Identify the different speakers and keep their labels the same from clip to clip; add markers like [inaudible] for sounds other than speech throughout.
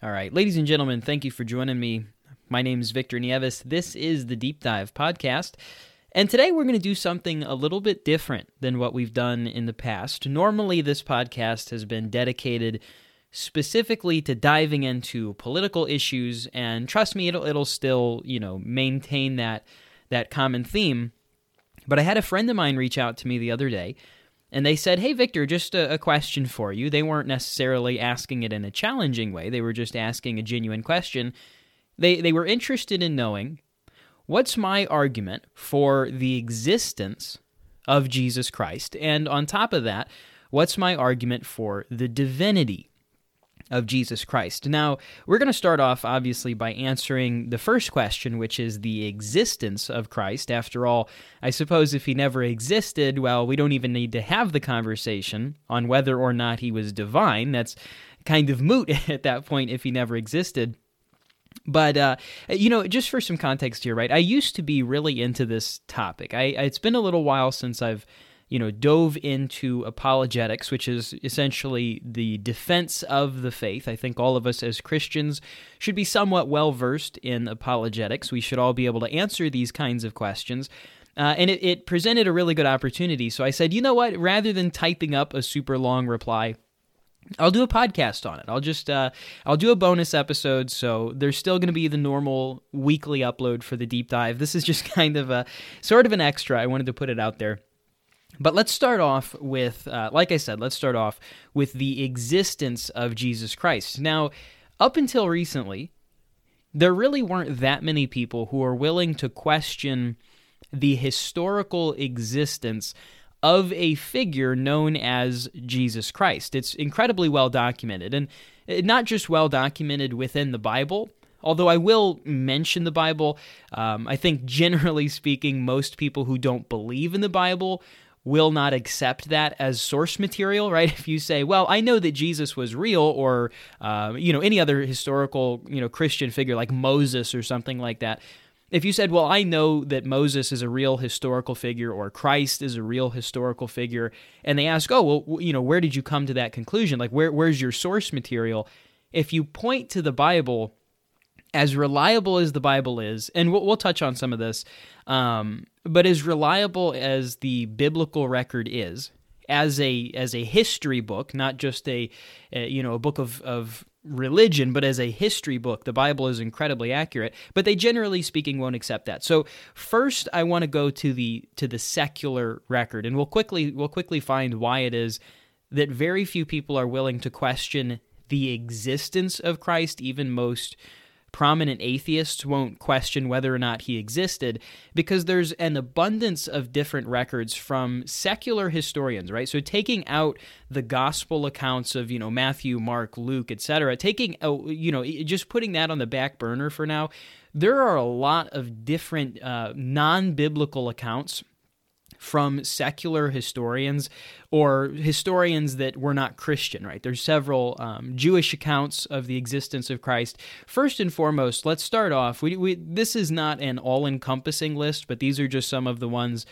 Speaker 1: All right, ladies and gentlemen, thank you for joining me. My name is Victor Nieves. This is the Deep Dive Podcast. And today we're going to do something a little bit different than what we've done in the past. Normally, this podcast has been dedicated specifically to diving into political issues, and trust me, it'll, it'll still, you know, maintain that, that common theme. But I had a friend of mine reach out to me the other day and they said, Hey, Victor, just a, a, question for you. They weren't necessarily asking it in a challenging way, they were just asking a genuine question. They, they were interested in knowing what's my argument for the existence of Jesus Christ? And on top of that, what's my argument for the divinity of Jesus Christ. Now, we're going to start off, obviously, by answering the first question, which is the existence of Christ. After all, I suppose if he never existed, well, we don't even need to have the conversation on whether or not he was divine. That's kind of moot [laughs] at that point if he never existed. But uh, you know, just for some context here, right? I used to be really into this topic. I, it's been a little while since I've you know, dove into apologetics, which is essentially the defense of the faith. I think all of us as Christians should be somewhat well versed in apologetics. We should all be able to answer these kinds of questions. Uh, and it, it presented a really good opportunity. So I said, you know what? Rather than typing up a super long reply, I'll do a podcast on it. I'll just uh, I'll do a bonus episode, so there's still going to be the normal weekly upload for the deep dive. This is just [laughs] kind of a sort of an extra. I wanted to put it out there. But let's start off with, uh, like I said, let's start off with the existence of Jesus Christ. Now, up until recently, there really weren't that many people who were willing to question the historical existence of a figure known as Jesus Christ. It's incredibly well documented, and not just well documented within the Bible. Although I will mention the Bible, um, I think generally speaking, most people who don't believe in the Bible will not accept that as source material, right? [laughs] If you say, "Well, I know that Jesus was real," or uh, you know any other historical you know Christian figure like Moses or something like that. If you said, "Well, I know that Moses is a real historical figure," or Christ is a real historical figure, and they ask, "Oh, well, you know, where did you come to that conclusion? Like, where where's your source material?" If you point to the Bible as reliable as the Bible is, and we'll, we'll touch on some of this, um, but as reliable as the biblical record is, as a as a history book, not just a, a you know a book of of religion, but as a history book, the Bible is incredibly accurate. But they generally speaking won't accept that. So first, I want to go to the to the secular record, and we'll quickly we'll quickly find why it is that very few people are willing to question the existence of Christ, even most prominent atheists won't question whether or not he existed because there's an abundance of different records from secular historians, right? So taking out the gospel accounts of, you know, Matthew, Mark, Luke, etc., taking out, you know, just putting that on the back burner for now, there are a lot of different uh, non biblical accounts from secular historians or historians that were not Christian, right? There's several um, Jewish accounts of the existence of Christ. First and foremost, let's start off. We, we, this is not an all encompassing list, but these are just some of the ones.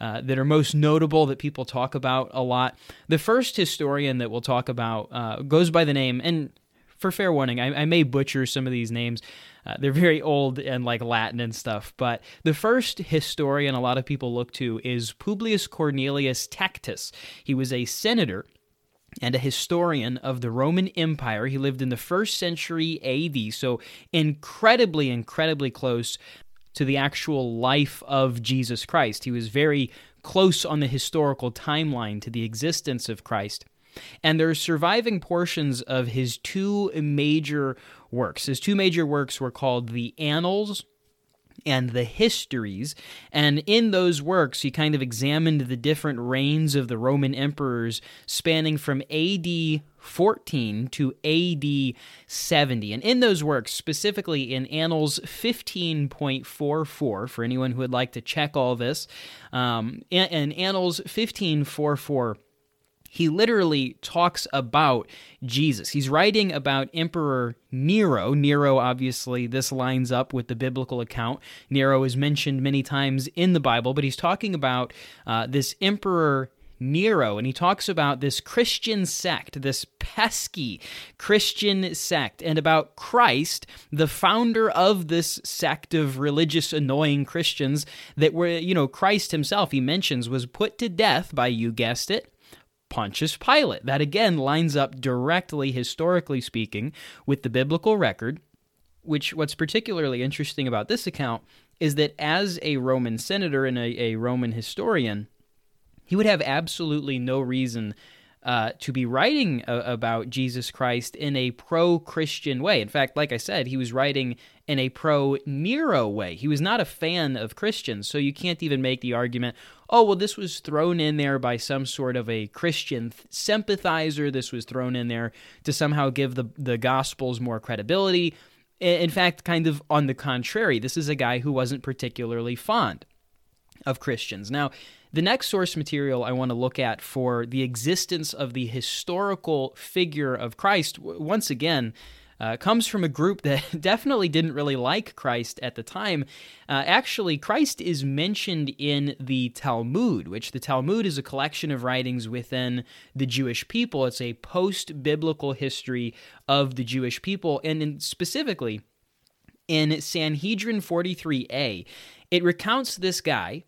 Speaker 1: Uh, that are most notable that people talk about a lot. The first historian that we'll talk about uh, goes by the name, and for fair warning, I, I may butcher some of these names. Uh, they're very old and like Latin and stuff. But the first historian a lot of people look to is Publius Cornelius Tacitus. He was a senator and a historian of the Roman Empire. He lived in the first century AD, so incredibly, incredibly close to the actual life of Jesus Christ. He was very close on the historical timeline to the existence of Christ. And there's surviving portions of his two major works. His two major works were called the Annals and the histories. And in those works, he kind of examined the different reigns of the Roman emperors spanning from AD 14 to AD 70. And in those works, specifically in Annals 15.44, for anyone who would like to check all this, um, in Annals 15.44, he literally talks about Jesus. He's writing about Emperor Nero. Nero, obviously, this lines up with the biblical account. Nero is mentioned many times in the Bible, but he's talking about uh, this Emperor Nero, and he talks about this Christian sect, this pesky Christian sect, and about Christ, the founder of this sect of religious, annoying Christians that were, you know, Christ himself, he mentions, was put to death by, you guessed it, Pontius Pilate. That again lines up directly, historically speaking, with the biblical record. Which, what's particularly interesting about this account is that as a Roman senator and a, a Roman historian, he would have absolutely no reason uh, to be writing a- about Jesus Christ in a pro Christian way. In fact, like I said, he was writing in a pro Nero way. He was not a fan of Christians, so you can't even make the argument, oh, well, this was thrown in there by some sort of a Christian th- sympathizer. This was thrown in there to somehow give the, the Gospels more credibility. In fact, kind of on the contrary, this is a guy who wasn't particularly fond of Christians. Now, the next source material I want to look at for the existence of the historical figure of Christ, once again, uh, comes from a group that [laughs] definitely didn't really like Christ at the time. Uh, actually, Christ is mentioned in the Talmud, which the Talmud is a collection of writings within the Jewish people. It's a post biblical history of the Jewish people, and in, specifically in Sanhedrin 43a, it recounts this guy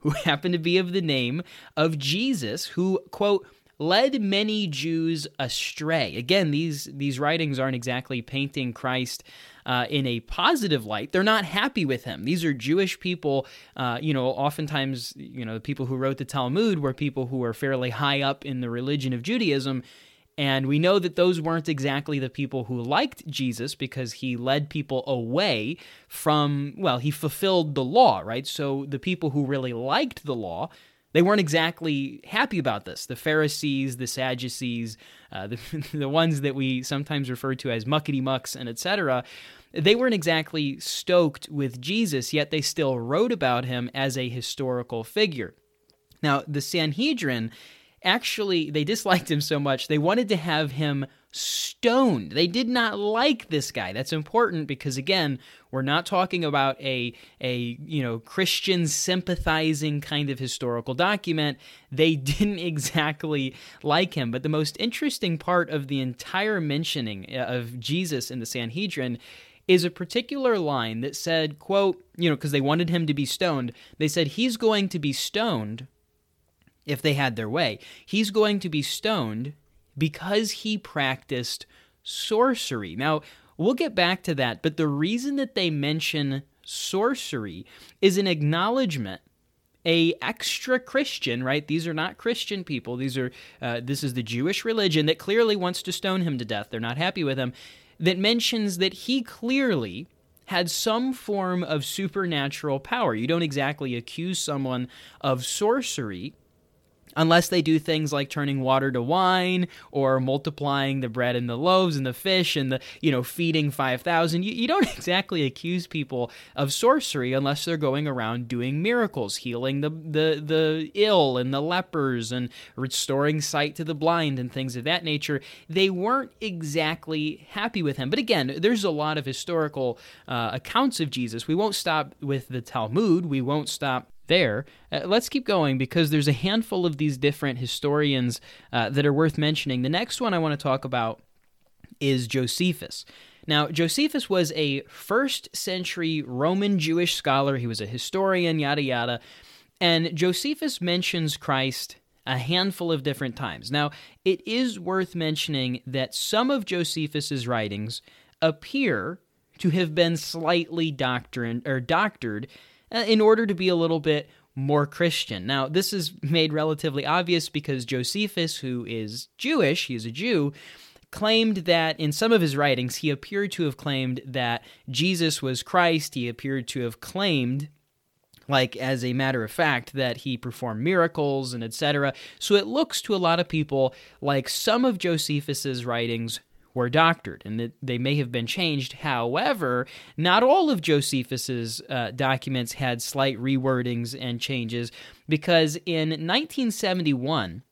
Speaker 1: who [laughs] happened to be of the name of Jesus, who, quote, led many Jews astray. Again, these these writings aren't exactly painting Christ uh, in a positive light. They're not happy with him. These are Jewish people. Uh, you know, oftentimes, you know, the people who wrote the Talmud were people who were fairly high up in the religion of Judaism. And we know that those weren't exactly the people who liked Jesus because he led people away from, well, he fulfilled the law, right? So the people who really liked the law, they weren't exactly happy about this. The Pharisees, the Sadducees, uh, [laughs] the, the ones that we sometimes refer to as muckety mucks and etc., they weren't exactly stoked with Jesus, yet they still wrote about him as a historical figure. Now, the Sanhedrin actually they disliked him so much they wanted to have him stoned. They did not like this guy. That's important because again we're not talking about a a you know christian sympathizing kind of historical document. They [laughs] didn't exactly like him. But the most interesting part of the entire mentioning uh, of jesus in the sanhedrin is a particular line that said quote you know because they wanted him to be stoned. They said he's going to be stoned if they had their way. He's going to be stoned because he practiced sorcery. Now, we'll get back to that, but the reason that they mention sorcery is an acknowledgement a extra christian right? These are not christian people. These are uh, this is the jewish religion that clearly wants to stone him to death. They're not happy with him. That mentions that he clearly had some form of supernatural power. You don't exactly accuse someone of sorcery unless they do things like turning water to wine or multiplying the bread and the loaves and the fish and the you know feeding 5000 you, you don't [laughs] exactly accuse people of sorcery unless they're going around doing miracles healing the, the the ill and the lepers and restoring sight to the blind and things of that nature. They weren't exactly happy with him. But again there's a lot of historical uh, accounts of jesus. We won't stop with the talmud. We won't stop there. Uh, let's keep going because there's a handful of these different historians uh, that are worth mentioning. The next one I want to talk about is Josephus. Now, Josephus was a first century Roman Jewish scholar. He was a historian, yada yada. And Josephus mentions Christ a handful of different times. Now, it is worth mentioning that some of Josephus's writings appear to have been slightly doctrine or doctored Uh, in order to be a little bit more Christian. Now, this is made relatively obvious because Josephus, who is Jewish, he is a Jew, claimed that in some of his writings, he appeared to have claimed that Jesus was Christ. He appeared to have claimed like as a matter of fact that he performed miracles and etc so it looks to a lot of people like some of josephus's writings were doctored and that they may have been changed. However, not all of Josephus's uh, documents had slight rewordings and changes because in 1971,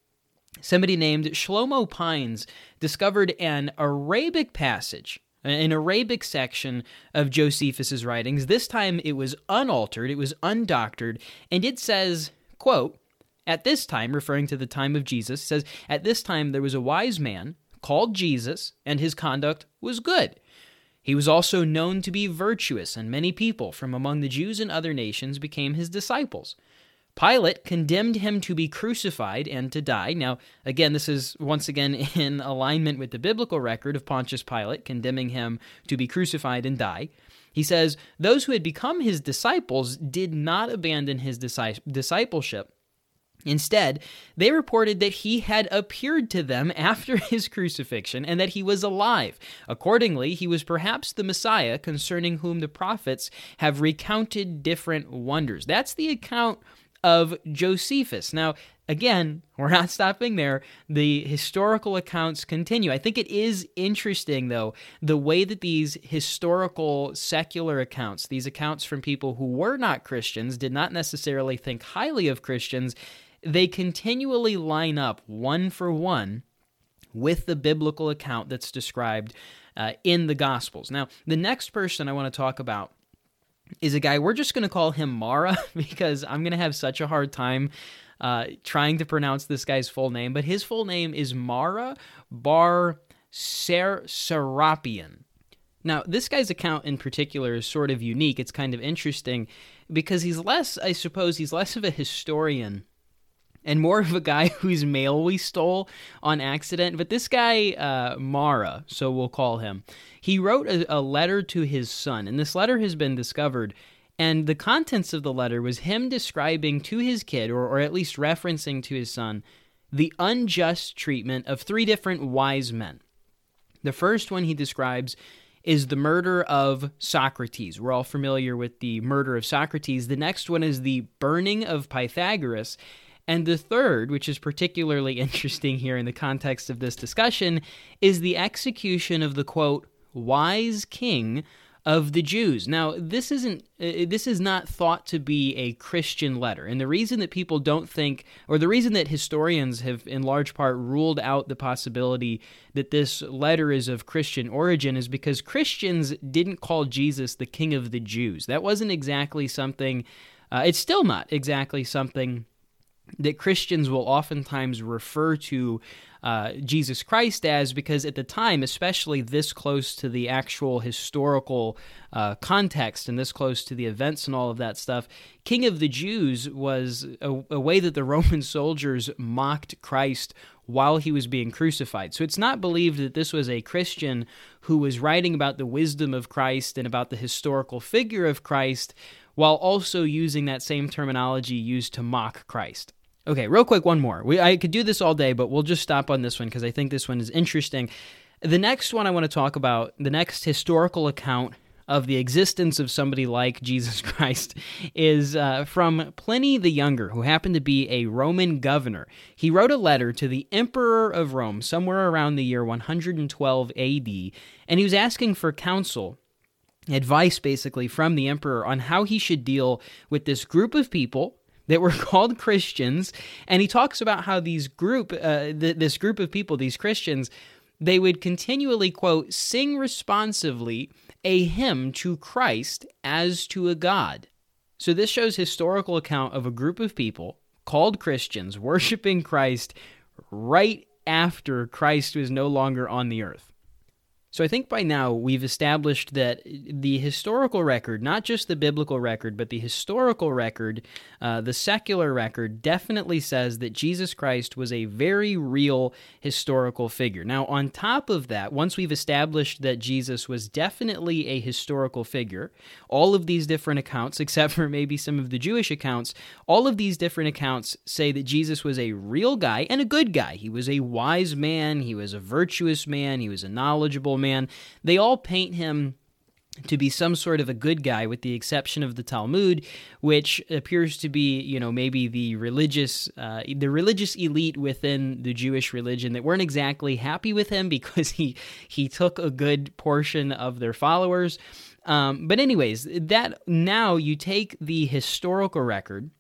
Speaker 1: somebody named Shlomo Pines discovered an Arabic passage an Arabic section of Josephus's writings. This time it was unaltered, it was undoctored, and it says, quote, At this time, referring to the time of Jesus, says, At this time there was a wise man called Jesus, and his conduct was good. He was also known to be virtuous, and many people from among the Jews and other nations became his disciples. Pilate condemned him to be crucified and to die. Now, again, this is once again [laughs] in alignment with the biblical record of Pontius Pilate condemning him to be crucified and die. He says, Those who had become his disciples did not abandon his discipleship. Instead, they reported that he had appeared to them [laughs] after his crucifixion and that he was alive. Accordingly, he was perhaps the Messiah concerning whom the prophets have recounted different wonders. That's the account of Josephus. Now, again, we're not stopping there. The historical accounts continue. I think it is interesting, though, the way that these historical secular accounts, these accounts from people who were not Christians, did not necessarily think highly of Christians, they continually line up one for one with the biblical account that's described uh, in the Gospels. Now, the next person I want to talk about is a guy, we're just going to call him Mara [laughs] because I'm going to have such a hard time uh, trying to pronounce this guy's full name, but his full name is Mara Bar Ser- Serapion. Now, this guy's account in particular is sort of unique. It's kind of interesting because he's less, I suppose, he's less of a historian and more of a guy [laughs] whose mail we stole on accident. But this guy, uh, Mara, so we'll call him, he wrote a, a letter to his son, and this letter has been discovered. And the contents of the letter was him describing to his kid, or, or at least referencing to his son, the unjust treatment of three different wise men. The first one he describes is the murder of Socrates. We're all familiar with the murder of Socrates. The next one is the burning of Pythagoras. And the third, which is particularly [laughs] interesting here in the context of this discussion, is the execution of the quote, wise king of the Jews. Now, this isn't uh, this is not thought to be a Christian letter. And the reason that people don't think or the reason that historians have in large part ruled out the possibility that this letter is of Christian origin is because Christians didn't call Jesus the king of the Jews. That wasn't exactly something uh, it's still not exactly something that Christians will oftentimes refer to uh, Jesus Christ as because at the time, especially this close to the actual historical uh, context and this close to the events and all of that stuff, King of the Jews was a, a way that the [laughs] Roman soldiers mocked Christ while he was being crucified. So it's not believed that this was a Christian who was writing about the wisdom of Christ and about the historical figure of Christ while also using that same terminology used to mock Christ. Okay, real quick, one more. We I could do this all day, but we'll just stop on this one because I think this one is interesting. The next one I want to talk about, the next historical account of the existence of somebody like Jesus [laughs] Christ is uh, from Pliny the Younger, who happened to be a Roman governor. He wrote a letter to the Emperor of Rome somewhere around the year 112 AD, and he was asking for counsel advice basically from the emperor on how he should deal with this group of people that were [laughs] called Christians, and he talks about how these group, uh, th- this group of people, these Christians, they would continually quote sing responsively a hymn to Christ as to a God. So this shows historical account of a group of people called Christians worshiping Christ right after Christ was no longer on the earth. So I think by now we've established that the historical record, not just the biblical record, but the historical record, uh, the secular record, definitely says that Jesus Christ was a very real historical figure. Now, on top of that, once we've established that Jesus was definitely a historical figure, all of these different accounts, [laughs] except for maybe some of the Jewish accounts, all of these different accounts say that Jesus was a real guy and a good guy. He was a wise man, he was a virtuous man, he was a knowledgeable man. They all paint him to be some sort of a good guy with the exception of the Talmud which appears to be you know maybe the religious uh, the religious elite within the Jewish religion that weren't exactly happy with him [laughs] because he he took a good portion of their followers um, but anyways that now you take the historical record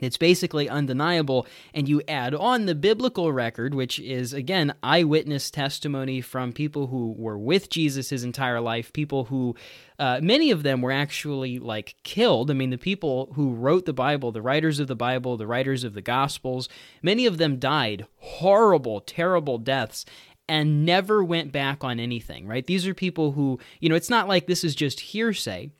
Speaker 1: it's basically undeniable. And you add on the biblical record, which is, again, eyewitness testimony from people who were with Jesus his entire life, people who, uh, many of them were actually like killed. I mean, the people who wrote the Bible, the writers of the Bible, the writers of the Gospels, many of them died horrible, terrible deaths and never went back on anything, right? These are people who, you know, it's not like this is just hearsay.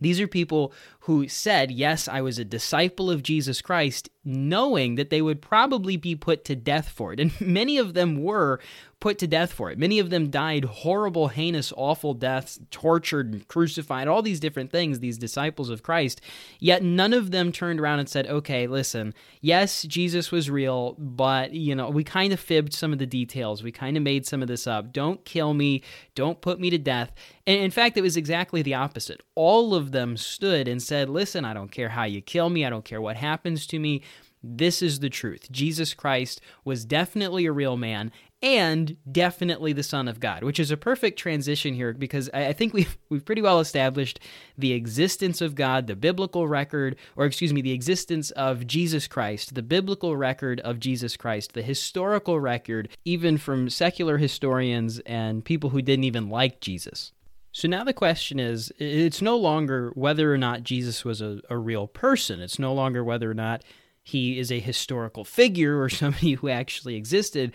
Speaker 1: These are people who said, Yes, I was a disciple of Jesus Christ, knowing that they would probably be put to death for it. [laughs] And many of them were put to death for it. Many of them died horrible, heinous, awful deaths, tortured, crucified, all these different things, these disciples of Christ. Yet none of them turned around and said, okay, listen, yes, Jesus was real, but, you know, we kind of fibbed some of the details. We kind of made some of this up. Don't kill me. Don't put me to death. And in fact, it was exactly the opposite. All of them stood and said, listen, I don't care how you kill me. I don't care what happens to me. This is the truth. Jesus Christ was definitely a real man and definitely the Son of God, which is a perfect transition here because I think we've we've pretty well established the existence of God, the biblical record, or excuse me, the existence of Jesus Christ, the biblical record of Jesus Christ, the historical record, even from secular historians and people who didn't even like Jesus. So now the question is it's no longer whether or not Jesus was a, a real person. It's no longer whether or not he is a historical figure or [laughs] somebody who actually existed.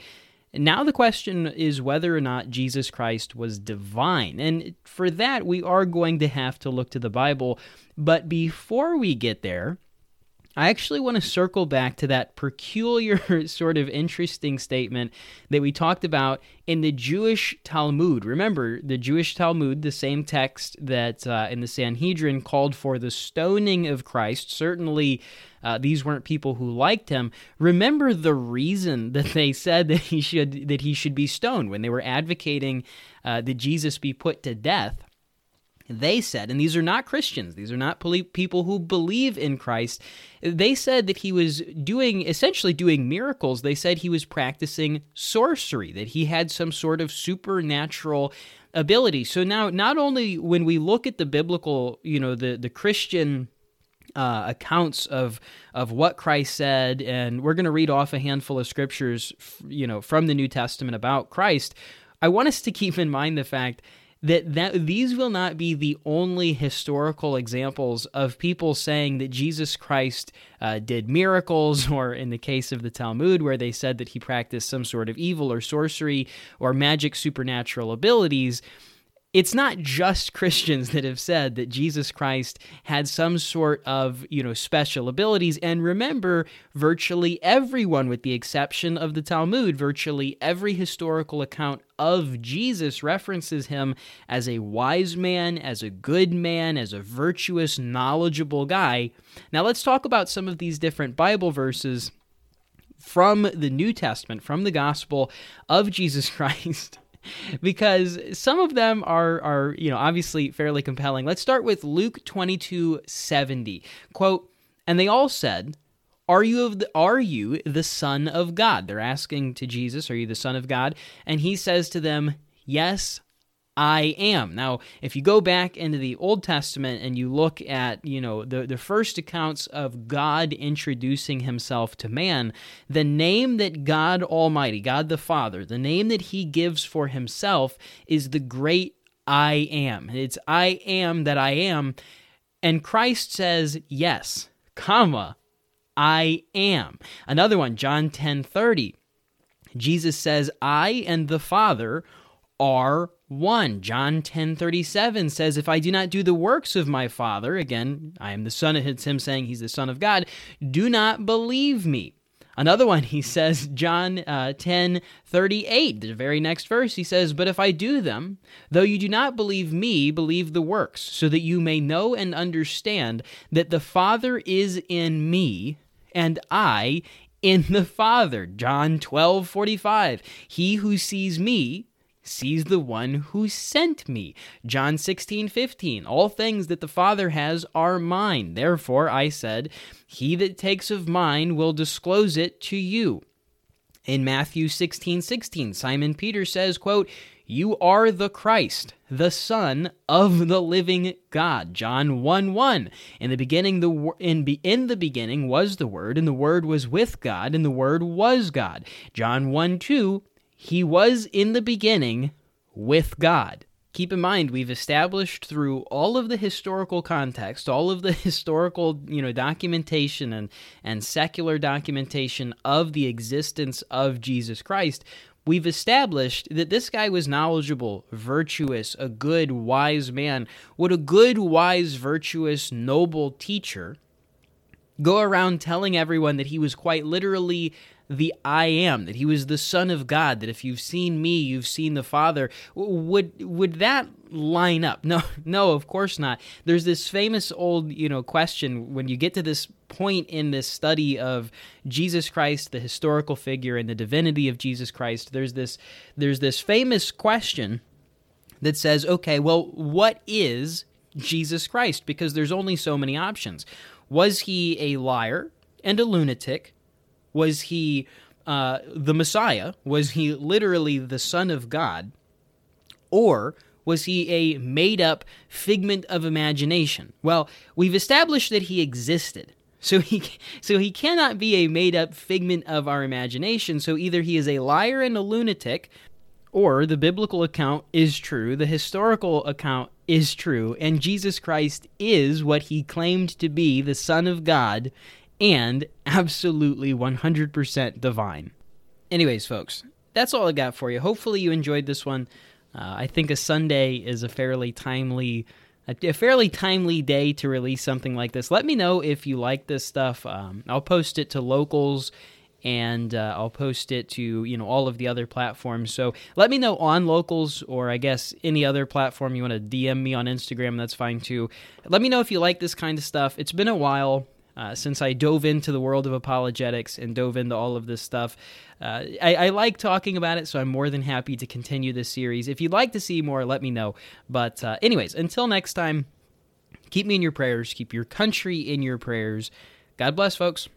Speaker 1: Now the question is whether or not Jesus Christ was divine. And for that, we are going to have to look to the Bible. But before we get there, I actually want to circle back to that peculiar, [laughs] sort of interesting statement that we talked about in the Jewish Talmud. Remember, the Jewish Talmud, the same text that uh, in the Sanhedrin called for the stoning of Christ. Certainly, uh, these weren't people who liked him. Remember the reason [laughs] that they said that he should that he should be stoned when they were advocating uh, that Jesus be put to death they said, and these are not Christians, these are not people who believe in Christ, they said that he was doing, essentially doing miracles. They said he was practicing sorcery, that he had some sort of supernatural ability. So now, not only when we look at the biblical, you know, the, the Christian. Uh, accounts of of what Christ said, and we're going to read off a handful of scriptures, you know, from the New Testament about Christ. I want us to keep in mind the fact that, that these will not be the only historical examples of people saying that Jesus Christ uh, did miracles, [laughs] or in the case of the Talmud, where they said that he practiced some sort of evil or sorcery or magic supernatural abilities it's not just Christians that have said that Jesus Christ had some sort of, you know, special abilities. And remember, virtually everyone, with the exception of the Talmud, virtually every historical account of Jesus references him as a wise man, as a good man, as a virtuous, knowledgeable guy. Now, let's talk about some of these different Bible verses from the New Testament, from the gospel of Jesus [laughs] Christ [laughs] because some of them are are you know obviously fairly compelling. Let's start with Luke 22:70. Quote, and they all said, are you of the, are you the son of God? They're asking to Jesus, are you the son of God? And he says to them, yes, I am. Now, if you go back into the Old Testament and you look at, you know, the, the first accounts of God introducing himself to man, the name that God Almighty, God the Father, the name that he gives for himself is the great I am. It's I am that I am. And Christ says, yes, comma, I am. Another one, John 10 30. Jesus says, I and the Father are 1. John 10:37 says if I do not do the works of my Father, again, I am the son of it's him saying he's the son of God, do not believe me. Another one, he [laughs] says, John uh, 10 38, the very next verse, he says, But if I do them, though you do not believe me, believe the works, so that you may know and understand that the Father is in me, and I in the Father. John 12 45, He who sees me sees the one who sent me. John 16, 15. All things that the Father has are mine. Therefore, I said, He that takes of mine will disclose it to you. In Matthew 16, 16, Simon Peter says, quote, You are the Christ, the Son of the living God. John 1 1. In the beginning, the in, in the beginning was the Word, and the Word was with God, and the Word was God. John 1 2. He was in the beginning with God. Keep in mind, we've established through all of the historical context, all of the [laughs] historical, you know, documentation and, and secular documentation of the existence of Jesus Christ, we've established that this guy was knowledgeable, virtuous, a good, wise man. Would a good, wise, virtuous, noble teacher go around telling everyone that he was quite literally the I am, that he was the Son of God, that if you've seen me, you've seen the Father. Would would that line up? [laughs] No, no, of course not. There's this famous old, you know, question when you get to this point in this study of Jesus Christ, the historical figure and the divinity of Jesus Christ. There's this there's this famous question that says, okay, well, what is Jesus Christ? Because there's only so many options. Was he a liar and a lunatic? Was he uh, the Messiah? Was he literally the Son of God? Or was he a made up figment of imagination? Well, we've established that he existed. So he [laughs] so he cannot be a made up figment of our imagination. So either he is a liar and a lunatic or the biblical account is true, the historical account is true, and Jesus Christ is what he claimed to be, the son of God, and absolutely 100% divine. Anyways, folks, that's all I got for you. Hopefully, you enjoyed this one. Uh, I think a Sunday is a fairly timely, a, fairly timely day to release something like this. Let me know if you like this stuff. Um, I'll post it to locals, and uh, I'll post it to you know all of the other platforms. So let me know on locals, or I guess any other platform you want to DM me on Instagram. That's fine too. Let me know if you like this kind of stuff. It's been a while. Uh, since I dove into the world of apologetics and dove into all of this stuff. Uh, I, I, like talking about it, so I'm more than happy to continue this series. If you'd like to see more, let me know. But, uh, anyways, until next time, keep me in your prayers, keep your country in your prayers. God bless, folks.